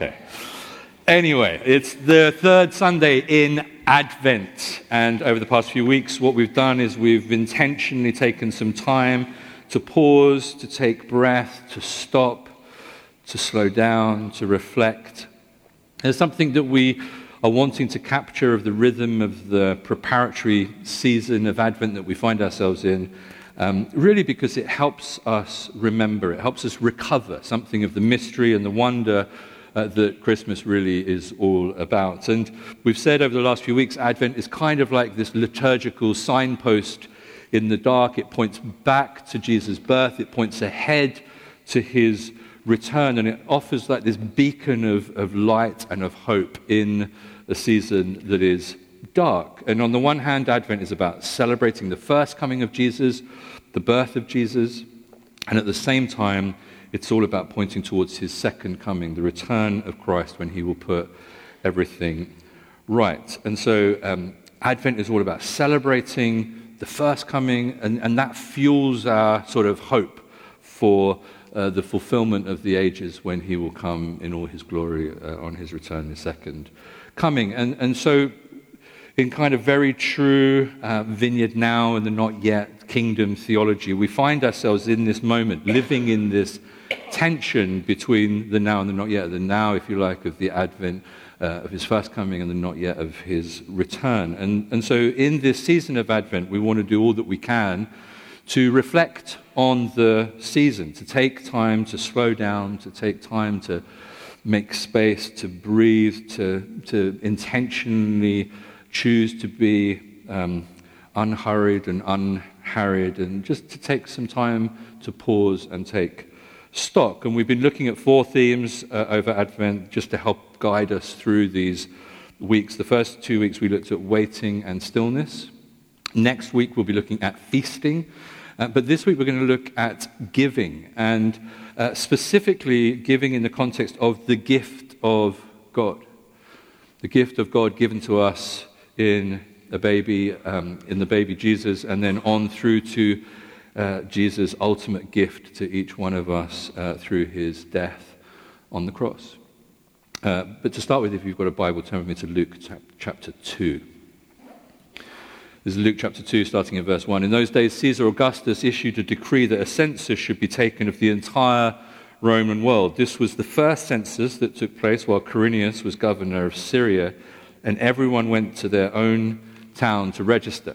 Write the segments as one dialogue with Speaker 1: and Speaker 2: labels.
Speaker 1: Okay. Anyway, it's the third Sunday in Advent. And over the past few weeks, what we've done is we've intentionally taken some time to pause, to take breath, to stop, to slow down, to reflect. There's something that we are wanting to capture of the rhythm of the preparatory season of Advent that we find ourselves in. Um, really, because it helps us remember, it helps us recover something of the mystery and the wonder uh, that Christmas really is all about. And we've said over the last few weeks, Advent is kind of like this liturgical signpost in the dark. It points back to Jesus' birth, it points ahead to his return, and it offers like this beacon of, of light and of hope in a season that is dark. And on the one hand, Advent is about celebrating the first coming of Jesus, the birth of Jesus, and at the same time, it's all about pointing towards his second coming, the return of Christ when he will put everything right. And so um, Advent is all about celebrating the first coming, and, and that fuels our sort of hope for uh, the fulfillment of the ages when he will come in all his glory uh, on his return, his second coming. And, and so, in kind of very true uh, vineyard now and the not yet kingdom theology, we find ourselves in this moment, living in this tension between the now and the not yet, the now, if you like, of the advent uh, of his first coming and the not yet of his return. And, and so, in this season of Advent, we want to do all that we can to reflect on the season, to take time to slow down, to take time to make space, to breathe, to, to intentionally choose to be um, unhurried and unharried, and just to take some time to pause and take stock. And we've been looking at four themes uh, over Advent just to help guide us through these weeks. The first two weeks we looked at waiting and stillness. Next week we'll be looking at feasting. Uh, but this week we're going to look at giving, and uh, specifically giving in the context of the gift of God. The gift of God given to us in a baby, um, in the baby Jesus, and then on through to uh, Jesus' ultimate gift to each one of us uh, through his death on the cross. Uh, but to start with, if you've got a Bible, turn with me to Luke chapter 2. This is Luke chapter 2, starting in verse 1. In those days, Caesar Augustus issued a decree that a census should be taken of the entire Roman world. This was the first census that took place while Quirinius was governor of Syria, and everyone went to their own town to register.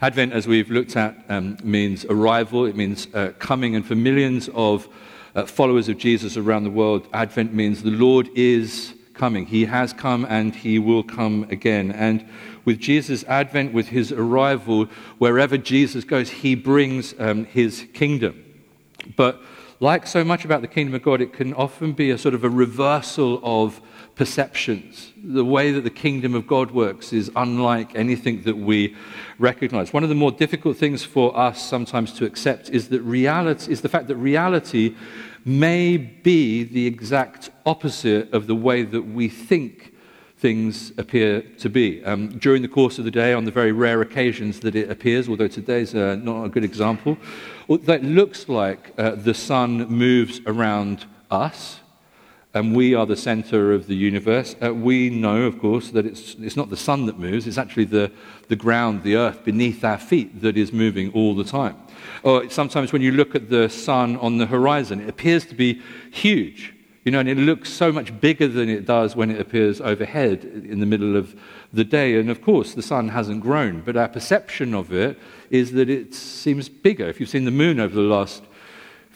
Speaker 1: Advent, as we've looked at, um, means arrival, it means uh, coming, and for millions of uh, followers of Jesus around the world, Advent means the Lord is coming. He has come and he will come again. And with Jesus' advent, with his arrival, wherever Jesus goes, he brings um, his kingdom. But like so much about the kingdom of God, it can often be a sort of a reversal of perceptions. The way that the kingdom of God works is unlike anything that we recognize. One of the more difficult things for us sometimes to accept is that reality is the fact that reality may be the exact opposite of the way that we think things appear to be. Um, during the course of the day, on the very rare occasions that it appears, although today's uh, not a good example, that looks like uh, the sun moves around us and we are the center of the universe. Uh, we know, of course, that it's, it's not the sun that moves, it's actually the, the ground, the earth beneath our feet that is moving all the time. Or sometimes when you look at the sun on the horizon, it appears to be huge, you know, and it looks so much bigger than it does when it appears overhead in the middle of the day. And of course, the sun hasn't grown, but our perception of it is that it seems bigger. If you've seen the moon over the last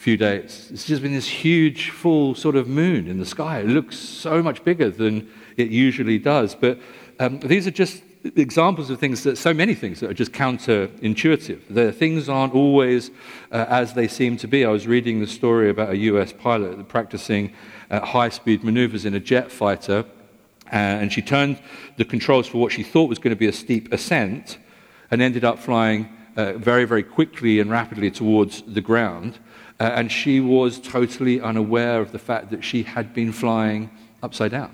Speaker 1: few days. It's just been this huge, full sort of moon in the sky. It looks so much bigger than it usually does. But um, these are just examples of things that so many things that are just counterintuitive. The things aren't always uh, as they seem to be. I was reading the story about a US pilot practicing at high speed maneuvers in a jet fighter. Uh, and she turned the controls for what she thought was going to be a steep ascent and ended up flying uh, very, very quickly and rapidly towards the ground. Uh, and she was totally unaware of the fact that she had been flying upside down.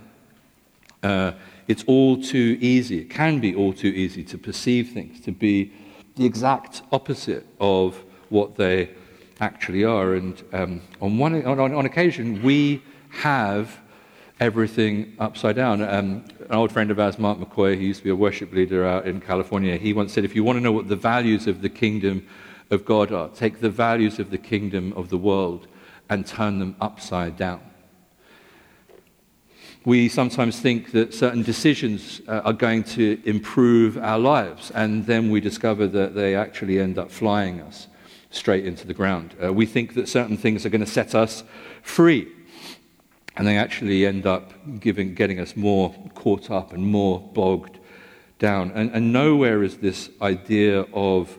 Speaker 1: Uh, it's all too easy, it can be all too easy to perceive things to be the exact opposite of what they actually are. And um, on, one, on, on occasion, we have everything upside down. Um, an old friend of ours, Mark McCoy, he used to be a worship leader out in California, he once said, If you want to know what the values of the kingdom of God are, take the values of the kingdom of the world and turn them upside down. We sometimes think that certain decisions uh, are going to improve our lives, and then we discover that they actually end up flying us straight into the ground. Uh, we think that certain things are going to set us free, and they actually end up giving, getting us more caught up and more bogged down. And, and nowhere is this idea of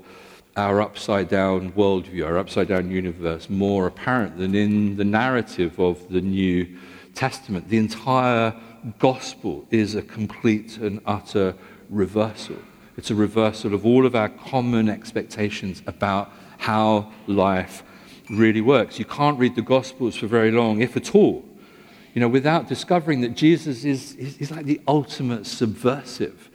Speaker 1: our upside down worldview, our upside down universe, more apparent than in the narrative of the New Testament. The entire gospel is a complete and utter reversal. It's a reversal of all of our common expectations about how life really works. You can't read the gospels for very long, if at all, you know, without discovering that Jesus is, is, is like the ultimate subversive.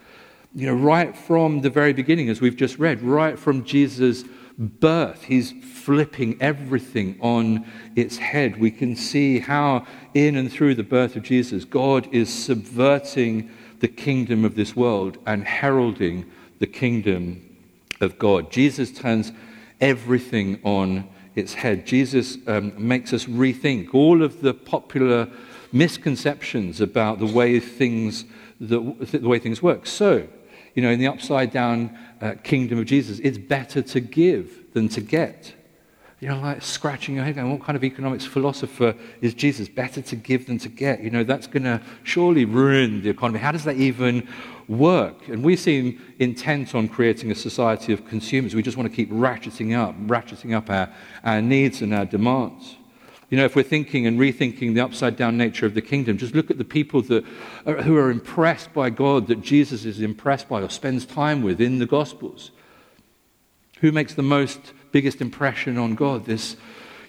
Speaker 1: You know, right from the very beginning, as we've just read, right from Jesus' birth, he's flipping everything on its head. We can see how, in and through the birth of Jesus, God is subverting the kingdom of this world and heralding the kingdom of God. Jesus turns everything on its head. Jesus um, makes us rethink all of the popular misconceptions about the way things, the, the way things work. So, you know, in the upside down uh, kingdom of Jesus, it's better to give than to get. You know, like scratching your head going, what kind of economics philosopher is Jesus? Better to give than to get. You know, that's going to surely ruin the economy. How does that even work. And we seem intent on creating a society of consumers. We just want to keep ratcheting up, ratcheting up our, our needs and our demands. You know, if we're thinking and rethinking the upside down nature of the kingdom, just look at the people that are, who are impressed by God, that Jesus is impressed by or spends time with in the Gospels. Who makes the most, biggest impression on God? This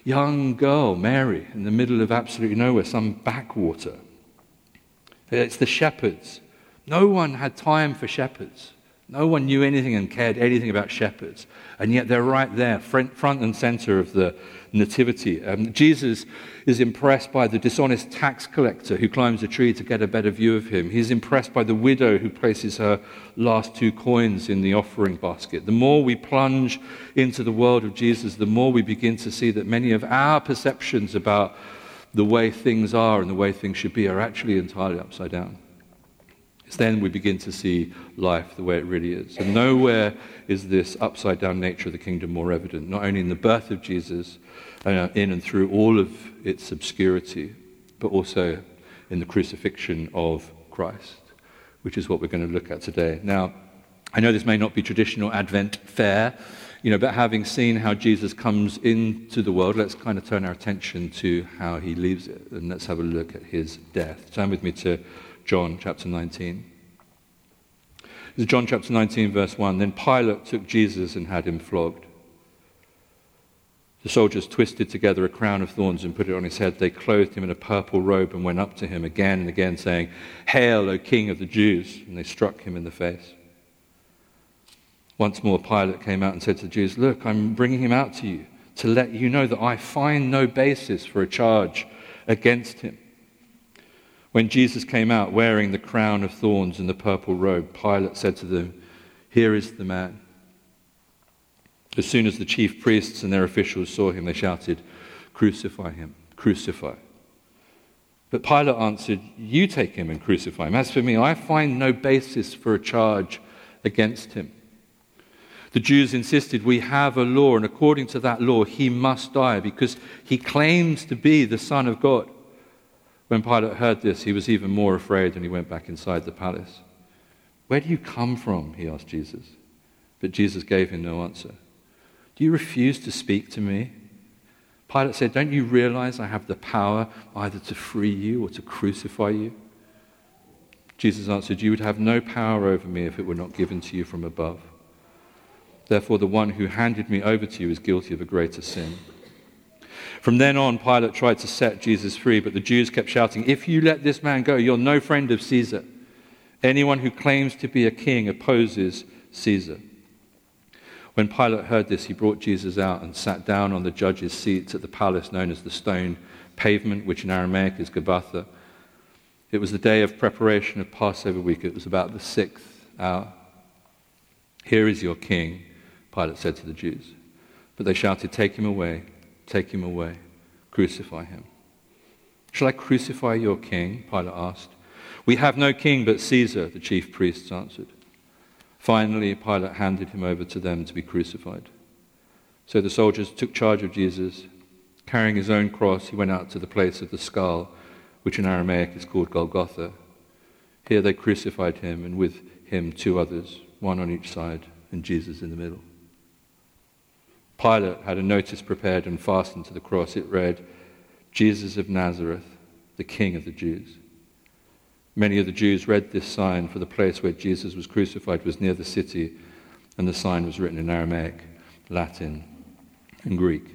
Speaker 1: young girl, Mary, in the middle of absolutely nowhere, some backwater. It's the shepherds no one had time for shepherds. No one knew anything and cared anything about shepherds. And yet they're right there, front and center of the nativity. Um, Jesus is impressed by the dishonest tax collector who climbs a tree to get a better view of him. He's impressed by the widow who places her last two coins in the offering basket. The more we plunge into the world of Jesus, the more we begin to see that many of our perceptions about the way things are and the way things should be are actually entirely upside down. It's then we begin to see life the way it really is. And nowhere is this upside down nature of the kingdom more evident, not only in the birth of Jesus, uh, in and through all of its obscurity, but also in the crucifixion of Christ, which is what we're going to look at today. Now, I know this may not be traditional Advent fare, you know, but having seen how Jesus comes into the world, let's kind of turn our attention to how he leaves it, and let's have a look at his death. Turn with me to John chapter 19. This is John chapter 19, verse 1. Then Pilate took Jesus and had him flogged. The soldiers twisted together a crown of thorns and put it on his head. They clothed him in a purple robe and went up to him again and again, saying, Hail, O King of the Jews! And they struck him in the face. Once more, Pilate came out and said to the Jews, Look, I'm bringing him out to you to let you know that I find no basis for a charge against him. When Jesus came out wearing the crown of thorns and the purple robe, Pilate said to them, Here is the man. As soon as the chief priests and their officials saw him, they shouted, Crucify him, crucify. But Pilate answered, You take him and crucify him. As for me, I find no basis for a charge against him. The Jews insisted, We have a law, and according to that law, he must die because he claims to be the Son of God. When Pilate heard this, he was even more afraid and he went back inside the palace. Where do you come from? he asked Jesus. But Jesus gave him no answer. Do you refuse to speak to me? Pilate said, Don't you realize I have the power either to free you or to crucify you? Jesus answered, You would have no power over me if it were not given to you from above. Therefore, the one who handed me over to you is guilty of a greater sin. From then on, Pilate tried to set Jesus free, but the Jews kept shouting, If you let this man go, you're no friend of Caesar. Anyone who claims to be a king opposes Caesar. When Pilate heard this, he brought Jesus out and sat down on the judge's seats at the palace known as the stone pavement, which in Aramaic is Gabbatha. It was the day of preparation of Passover week. It was about the sixth hour. Here is your king, Pilate said to the Jews. But they shouted, Take him away, take him away, crucify him. Shall I crucify your king? Pilate asked. We have no king but Caesar, the chief priests answered. Finally, Pilate handed him over to them to be crucified. So the soldiers took charge of Jesus. Carrying his own cross, he went out to the place of the skull which in Aramaic is called Golgotha. Here they crucified him, and with him two others, one on each side, and Jesus in the middle. Pilate had a notice prepared and fastened to the cross. It read, Jesus of Nazareth, the King of the Jews. Many of the Jews read this sign, for the place where Jesus was crucified was near the city, and the sign was written in Aramaic, Latin, and Greek.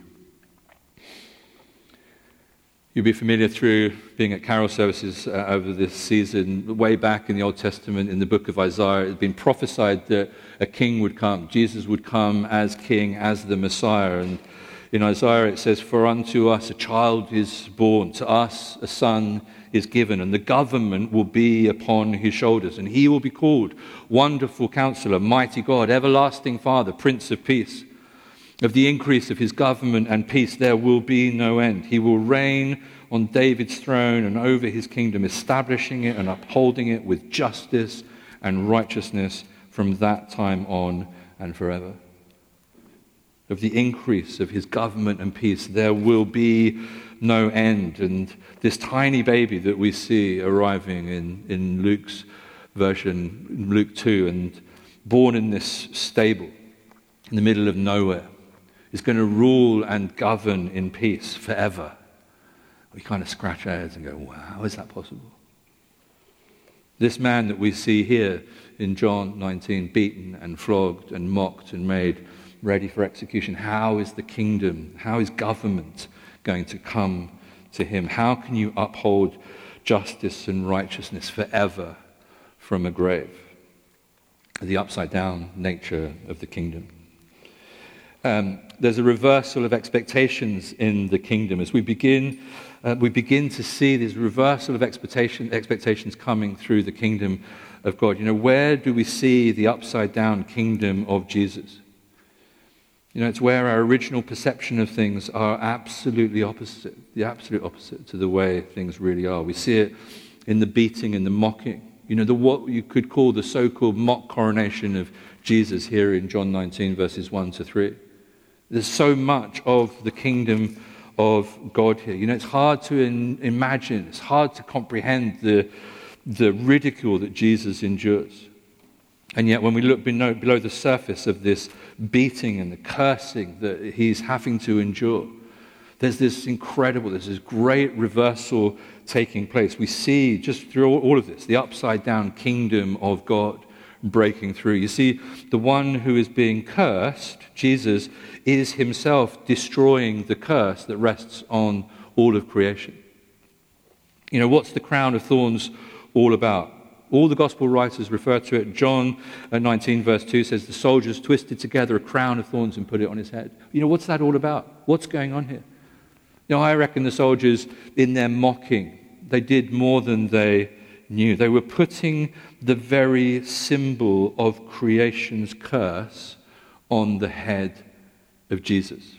Speaker 1: You'll be familiar through being at carol services uh, over this season. Way back in the Old Testament, in the book of Isaiah, it had been prophesied that a king would come. Jesus would come as king, as the Messiah. And in Isaiah it says, For unto us a child is born, to us a son is given, and the government will be upon his shoulders. And he will be called Wonderful Counselor, Mighty God, Everlasting Father, Prince of Peace. Of the increase of his government and peace, there will be no end. He will reign on David's throne and over his kingdom, establishing it and upholding it with justice and righteousness from that time on and forever. Of the increase of his government and peace, there will be no end. And this tiny baby that we see arriving in, in Luke's version, Luke 2, and born in this stable in the middle of nowhere is going to rule and govern in peace forever. We kind of scratch our heads and go, wow, is that possible? This man that we see here in John 19, beaten and flogged and mocked and made ready for execution, how is the kingdom, how is government going to come to him? How can you uphold justice and righteousness forever from a grave? The upside down nature of the kingdom. Um, there's a reversal of expectations in the kingdom as we begin, uh, we begin to see this reversal of expectation, expectations coming through the kingdom of God. You know, where do we see the upside down kingdom of Jesus? You know, it's where our original perception of things are absolutely opposite, the absolute opposite to the way things really are. We see it in the beating and the mocking. You know, the, what you could call the so called mock coronation of Jesus here in John 19, verses 1 to 3. There's so much of the kingdom of God here. You know, it's hard to in, imagine, it's hard to comprehend the, the ridicule that Jesus endures. And yet, when we look below, below the surface of this beating and the cursing that he's having to endure, there's this incredible, there's this great reversal taking place. We see just through all of this the upside down kingdom of God breaking through. You see, the one who is being cursed, Jesus, is himself destroying the curse that rests on all of creation. You know, what's the crown of thorns all about? All the gospel writers refer to it. John uh, 19, verse 2 says, The soldiers twisted together a crown of thorns and put it on his head. You know, what's that all about? What's going on here? Know, I reckon the soldiers, in their mocking, they did more than they knew. They were putting the very symbol of creation's curse on the head of Jesus.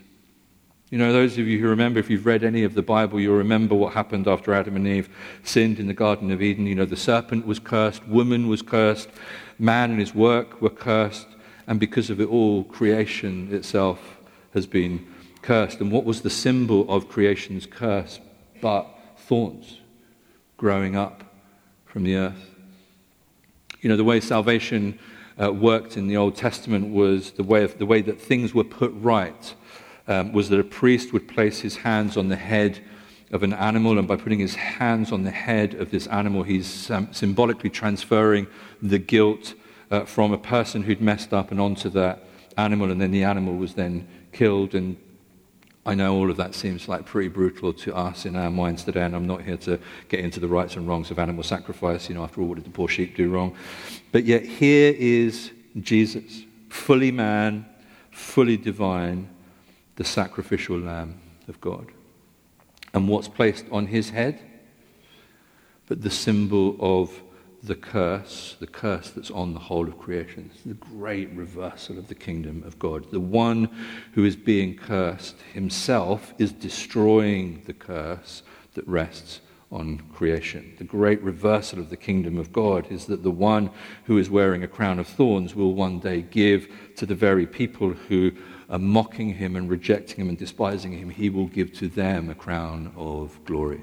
Speaker 1: You know, those of you who remember, if you've read any of the Bible, you'll remember what happened after Adam and Eve sinned in the Garden of Eden. You know, the serpent was cursed, woman was cursed, man and his work were cursed, and because of it all, creation itself has been cursed. And what was the symbol of creation's curse but thorns growing up from the earth? You know, the way salvation uh, worked in the Old Testament was the way, of, the way that things were put right um, was that a priest would place his hands on the head of an animal, and by putting his hands on the head of this animal, he's um, symbolically transferring the guilt uh, from a person who'd messed up and onto that animal, and then the animal was then killed. And I know all of that seems like pretty brutal to us in our minds today, and I'm not here to get into the rights and wrongs of animal sacrifice. You know, after all, what did the poor sheep do wrong? But yet, here is Jesus, fully man, fully divine, the sacrificial lamb of God. And what's placed on his head? But the symbol of the curse, the curse that's on the whole of creation. It's the great reversal of the kingdom of God. The one who is being cursed himself is destroying the curse that rests on creation. The great reversal of the kingdom of God is that the one who is wearing a crown of thorns will one day give to the very people who are mocking him and rejecting him and despising him, he will give to them a crown of glory.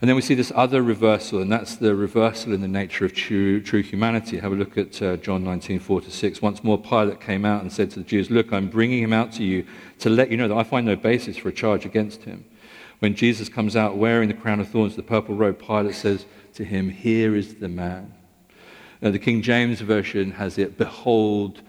Speaker 1: And then we see this other reversal, and that's the reversal in the nature of true, true humanity. Have a look at uh, John 19, 4 to 6. Once more, Pilate came out and said to the Jews, Look, I'm bringing him out to you to let you know that I find no basis for a charge against him. When Jesus comes out wearing the crown of thorns, the purple robe, Pilate says to him, Here is the man. Now, the King James Version has it, Behold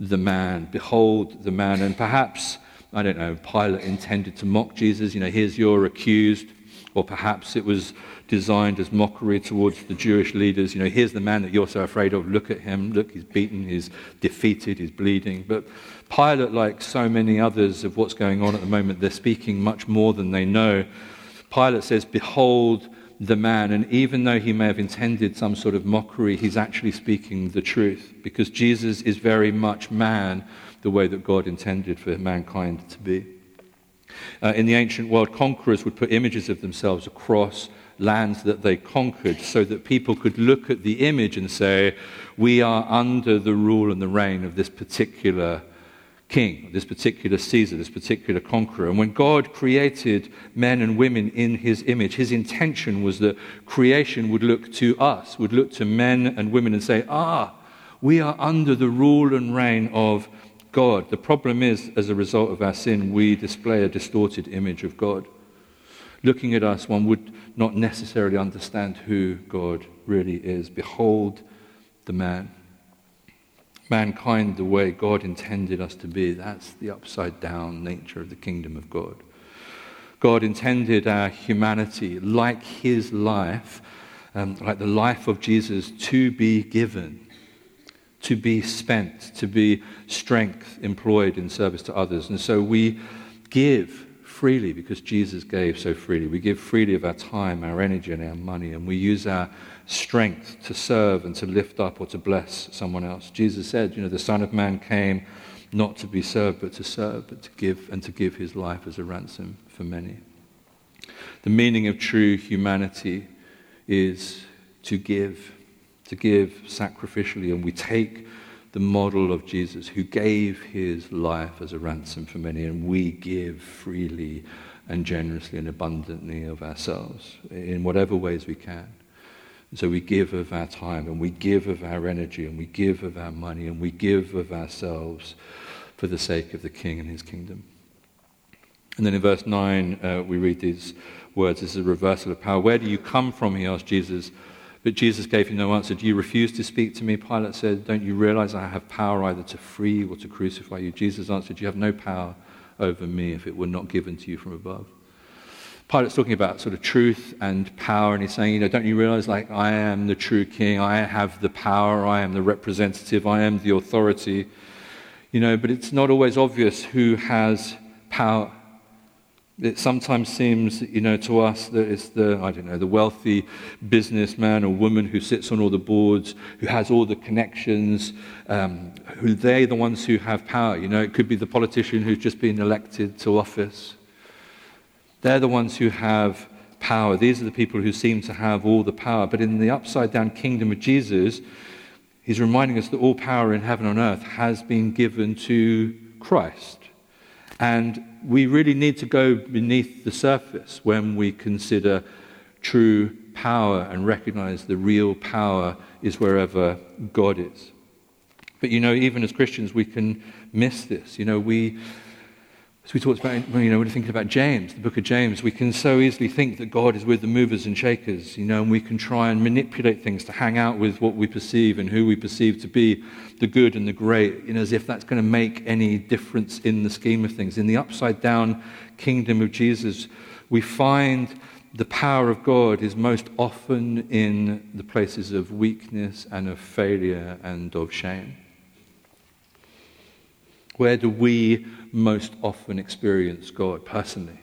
Speaker 1: the man, behold the man. And perhaps, I don't know, Pilate intended to mock Jesus. You know, here's your accused or perhaps it was designed as mockery towards the Jewish leaders. You know, here's the man that you're so afraid of. Look at him. Look, he's beaten, he's defeated, he's bleeding. But Pilate, like so many others of what's going on at the moment, they're speaking much more than they know. Pilate says, Behold the man. And even though he may have intended some sort of mockery, he's actually speaking the truth because Jesus is very much man the way that God intended for mankind to be. Uh, in the ancient world, conquerors would put images of themselves across lands that they conquered so that people could look at the image and say, We are under the rule and the reign of this particular king, this particular Caesar, this particular conqueror. And when God created men and women in his image, his intention was that creation would look to us, would look to men and women and say, Ah, we are under the rule and reign of God. The problem is, as a result of our sin, we display a distorted image of God. Looking at us, one would not necessarily understand who God really is. Behold the man. Mankind, the way God intended us to be, that's the upside down nature of the kingdom of God. God intended our humanity, like his life, um, like the life of Jesus, to be given to be spent, to be strength employed in service to others. And so we give freely because Jesus gave so freely. We give freely of our time, our energy, and our money, and we use our strength to serve and to lift up or to bless someone else. Jesus said, you know, the Son of Man came not to be served, but to serve, but to give and to give his life as a ransom for many. The meaning of true humanity is to give to give sacrificially, and we take the model of Jesus who gave his life as a ransom for many, and we give freely and generously and abundantly of ourselves in whatever ways we can. so we give of our time, and we give of our energy, and we give of our money, and we give of ourselves for the sake of the King and his kingdom. And then in verse 9, uh, we read these words this is a reversal of power. Where do you come from? He asked Jesus. But Jesus gave him no answer. Do you refuse to speak to me? Pilate said, Don't you realize I have power either to free or to crucify you? Jesus answered, You have no power over me if it were not given to you from above. Pilate's talking about sort of truth and power, and he's saying, you know, don't you realize, like, I am the true king, I have the power, I am the representative, I am the authority, you know, but it's not always obvious who has power. It sometimes seems, you know, to us that it's the, I don't know, the wealthy businessman or woman who sits on all the boards, who has all the connections, um, who they're the ones who have power. You know, it could be the politician who's just been elected to office. They're the ones who have power. These are the people who seem to have all the power. But in the upside down kingdom of Jesus, he's reminding us that all power in heaven and earth has been given to Christ. And we really need to go beneath the surface when we consider true power and recognize the real power is wherever God is. But you know, even as Christians, we can miss this. You know, we, As we talked about, you know, when we're thinking about James, the book of James, we can so easily think that God is with the movers and shakers, you know, and we can try and manipulate things to hang out with what we perceive and who we perceive to be the good and the great, you know, as if that's going to make any difference in the scheme of things. In the upside down kingdom of Jesus, we find the power of God is most often in the places of weakness and of failure and of shame. Where do we most often experience God personally?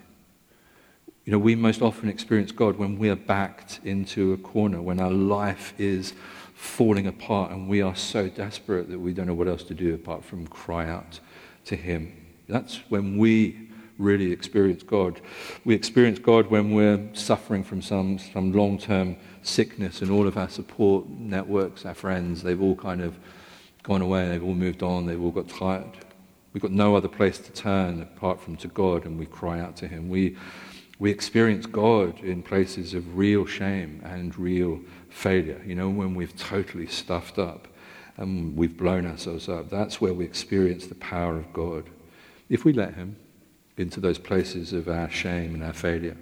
Speaker 1: You know, we most often experience God when we are backed into a corner, when our life is falling apart and we are so desperate that we don't know what else to do apart from cry out to Him. That's when we really experience God. We experience God when we're suffering from some, some long term sickness and all of our support networks, our friends, they've all kind of gone away, they've all moved on, they've all got tired. We've got no other place to turn apart from to God, and we cry out to Him. We, we experience God in places of real shame and real failure. You know, when we've totally stuffed up and we've blown ourselves up, that's where we experience the power of God. If we let Him into those places of our shame and our failure.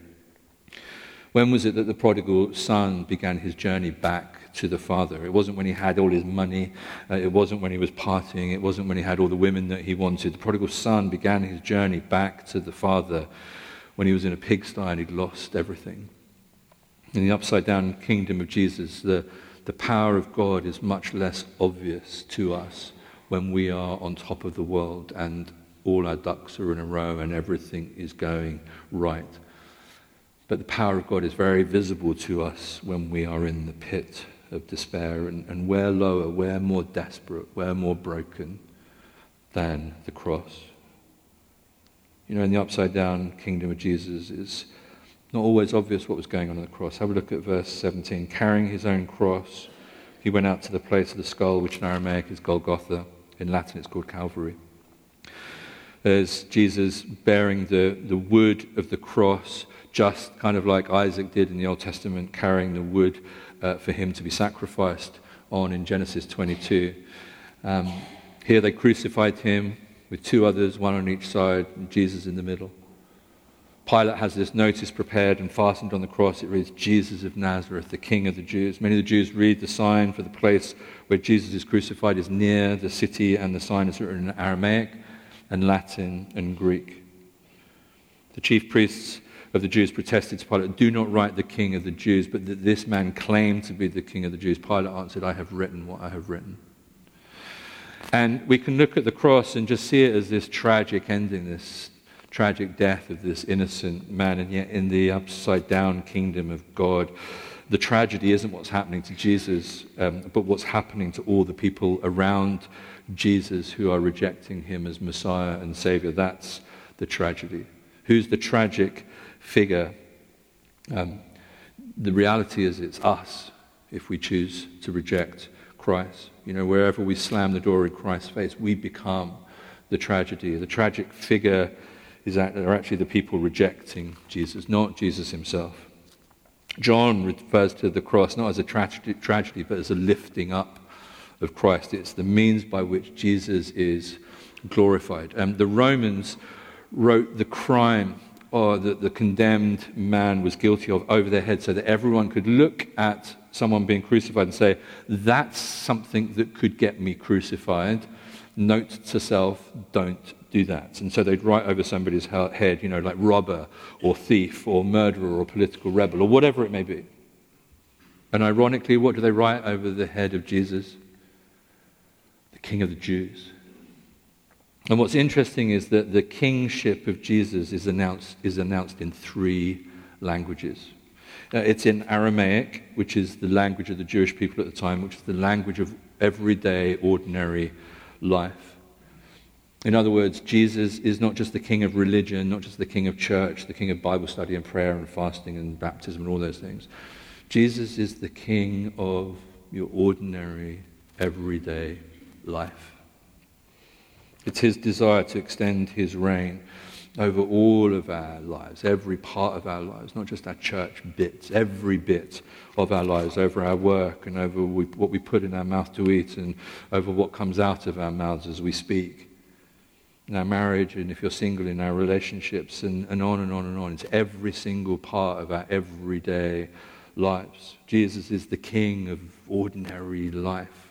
Speaker 1: When was it that the prodigal son began his journey back to the Father. It wasn't when he had all his money. Uh, it wasn't when he was partying. It wasn't when he had all the women that he wanted. The prodigal son began his journey back to the Father when he was in a pigsty and he'd lost everything. In the upside down kingdom of Jesus, the, the power of God is much less obvious to us when we are on top of the world and all our ducks are in a row and everything is going right. But the power of God is very visible to us when we are in the pit of despair, and, and we're lower, we're more desperate, we're more broken than the cross. You know, in the upside down kingdom of Jesus, it's not always obvious what was going on on the cross. Have a look at verse 17. Carrying his own cross, he went out to the place of the skull, which in Aramaic is Golgotha. In Latin, it's called Calvary. There's Jesus bearing the, the wood of the cross, just kind of like Isaac did in the Old Testament, carrying the wood uh, for him to be sacrificed on in Genesis 22. Um, here they crucified him with two others, one on each side, and Jesus in the middle. Pilate has this notice prepared and fastened on the cross. It reads, Jesus of Nazareth, the King of the Jews. Many of the Jews read the sign for the place where Jesus is crucified is near the city, and the sign is written in Aramaic and Latin and Greek. The chief priests of the Jews protested to Pilate, Do not write the king of the Jews, but that this man claimed to be the king of the Jews. Pilate answered, I have written what I have written. And we can look at the cross and just see it as this tragic ending, this tragic death of this innocent man. And yet, in the upside down kingdom of God, the tragedy isn't what's happening to Jesus, um, but what's happening to all the people around Jesus who are rejecting him as Messiah and Savior. That's the tragedy. Who's the tragic figure. Um, the reality is it's us if we choose to reject Christ. You know, wherever we slam the door in Christ's face, we become the tragedy. The tragic figure is that are actually the people rejecting Jesus, not Jesus himself. John refers to the cross not as a tragedy, tragedy, but as a lifting up of Christ. It's the means by which Jesus is glorified. And the Romans wrote the crime or that the condemned man was guilty of over their head so that everyone could look at someone being crucified and say, That's something that could get me crucified. Note to self, don't do that. And so they'd write over somebody's head, you know, like robber or thief or murderer or political rebel or whatever it may be. And ironically, what do they write over the head of Jesus? The King of the Jews. And what's interesting is that the kingship of Jesus is announced, is announced in three languages. Uh, it's in Aramaic, which is the language of the Jewish people at the time, which is the language of everyday, ordinary life. In other words, Jesus is not just the king of religion, not just the king of church, the king of Bible study and prayer and fasting and baptism and all those things. Jesus is the king of your ordinary, everyday life. It's his desire to extend his reign over all of our lives, every part of our lives, not just our church bits, every bit of our lives, over our work and over what we put in our mouth to eat and over what comes out of our mouths as we speak. in our marriage, and if you're single, in our relationships, and, and on and on and on. It's every single part of our everyday lives. Jesus is the King of ordinary life.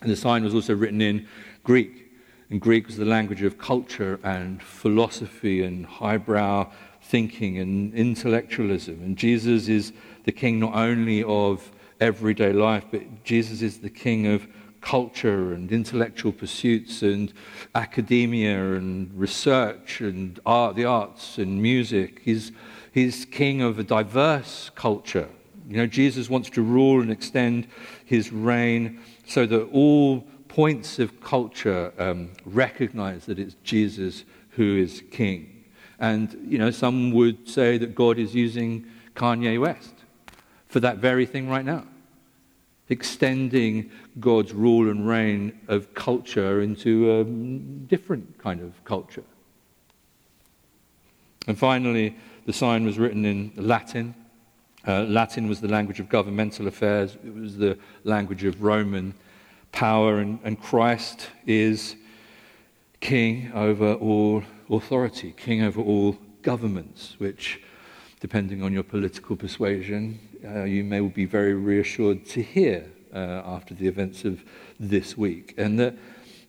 Speaker 1: And the sign was also written in Greek. And Greek was the language of culture and philosophy and highbrow thinking and intellectualism. And Jesus is the King not only of everyday life, but Jesus is the King of culture and intellectual pursuits and academia and research and art, the arts and music. He's, he's king of a diverse culture. You know, Jesus wants to rule and extend his reign so that all points of culture um, recognize that it's Jesus who is king. And, you know, some would say that God is using Kanye West for that very thing right now extending God's rule and reign of culture into a different kind of culture. And finally, the sign was written in Latin. Uh, Latin was the language of governmental affairs, it was the language of Roman power, and, and Christ is king over all authority, king over all governments, which, depending on your political persuasion, uh, you may be very reassured to hear uh, after the events of this week. And that,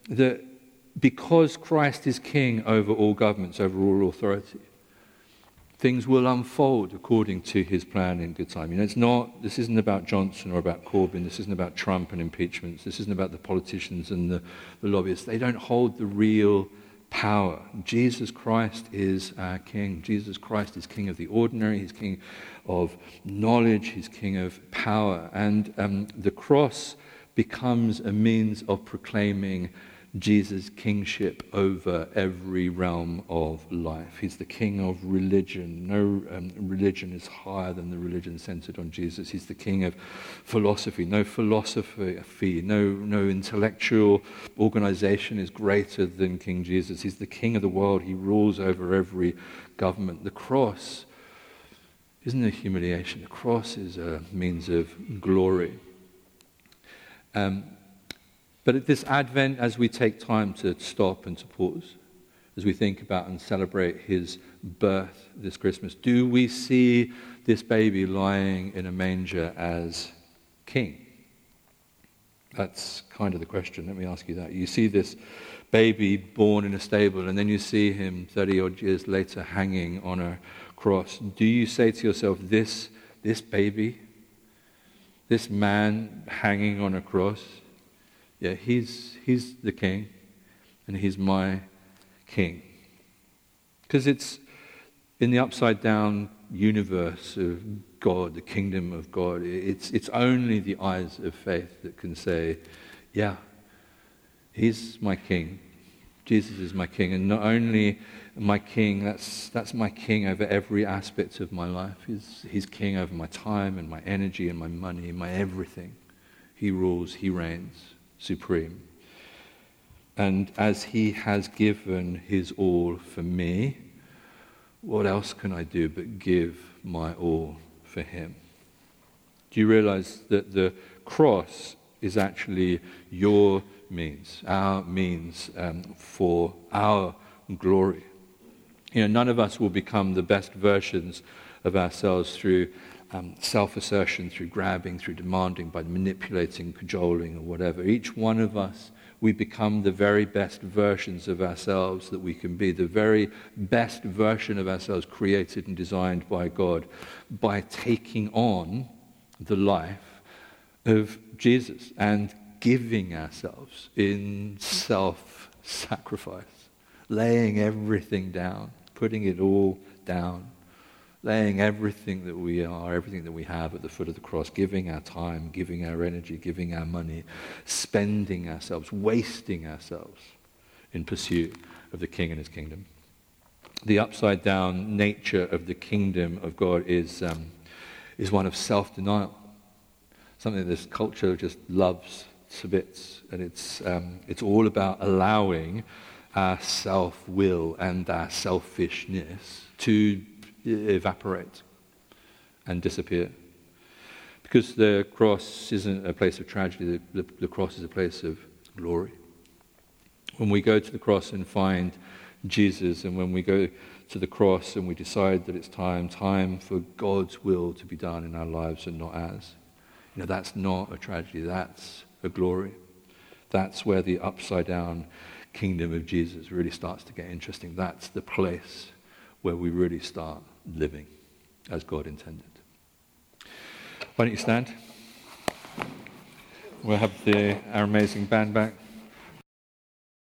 Speaker 1: that because Christ is king over all governments, over all authority, things will unfold according to his plan in good time. You know, it's not, this isn't about Johnson or about Corbyn. This isn't about Trump and impeachments. This isn't about the politicians and the, the lobbyists. They don't hold the real power. Jesus Christ is our King. Jesus Christ is King of the ordinary. He's King of knowledge. He's King of power. And um, the cross becomes a means of proclaiming Jesus' kingship over every realm of life. He's the king of religion. No um, religion is higher than the religion centered on Jesus. He's the king of philosophy. No philosophy, no, no intellectual organization is greater than King Jesus. He's the king of the world. He rules over every government. The cross isn't a humiliation, the cross is a means of glory. Um, but at this Advent, as we take time to stop and to pause, as we think about and celebrate his birth this Christmas, do we see this baby lying in a manger as king? That's kind of the question. Let me ask you that. You see this baby born in a stable, and then you see him 30 odd years later hanging on a cross. Do you say to yourself, this, this baby, this man hanging on a cross, yeah, he's, he's the king, and he's my king. Because it's in the upside down universe of God, the kingdom of God, it's, it's only the eyes of faith that can say, yeah, he's my king. Jesus is my king. And not only my king, that's, that's my king over every aspect of my life. He's, he's king over my time and my energy and my money and my everything. He rules, he reigns supreme. And as he has given his all for me, what else can I do but give my all for him? Do you realize that the cross is actually your means, our means um, for our glory? You know, none of us will become the best versions of ourselves through um, self assertion, through grabbing, through demanding, by manipulating, cajoling, or whatever. Each one of us, we become the very best versions of ourselves that we can be, the very best version of ourselves created and designed by God by taking on the life of Jesus and giving ourselves in self sacrifice, laying everything down, putting it all down laying everything that we are, everything that we have at the foot of the cross, giving our time, giving our energy, giving our money, spending ourselves, wasting ourselves in pursuit of the King and his kingdom. The upside down nature of the kingdom of God is, um, is one of self denial, something this culture just loves to bits. And it's, um, it's all about allowing our self will and our selfishness to evaporate and disappear. Because the cross isn't a place of tragedy, the, the, the cross is a place of glory. When we go to the cross and find Jesus, and when we go to the cross and we decide that it's time, time for God's will to be done in our lives and not ours, you know, that's not a tragedy, that's a glory. That's where the upside down kingdom of Jesus really starts to get interesting. That's the place where we really start living as God intended. Why don't you stand? We'll have the, our amazing band back.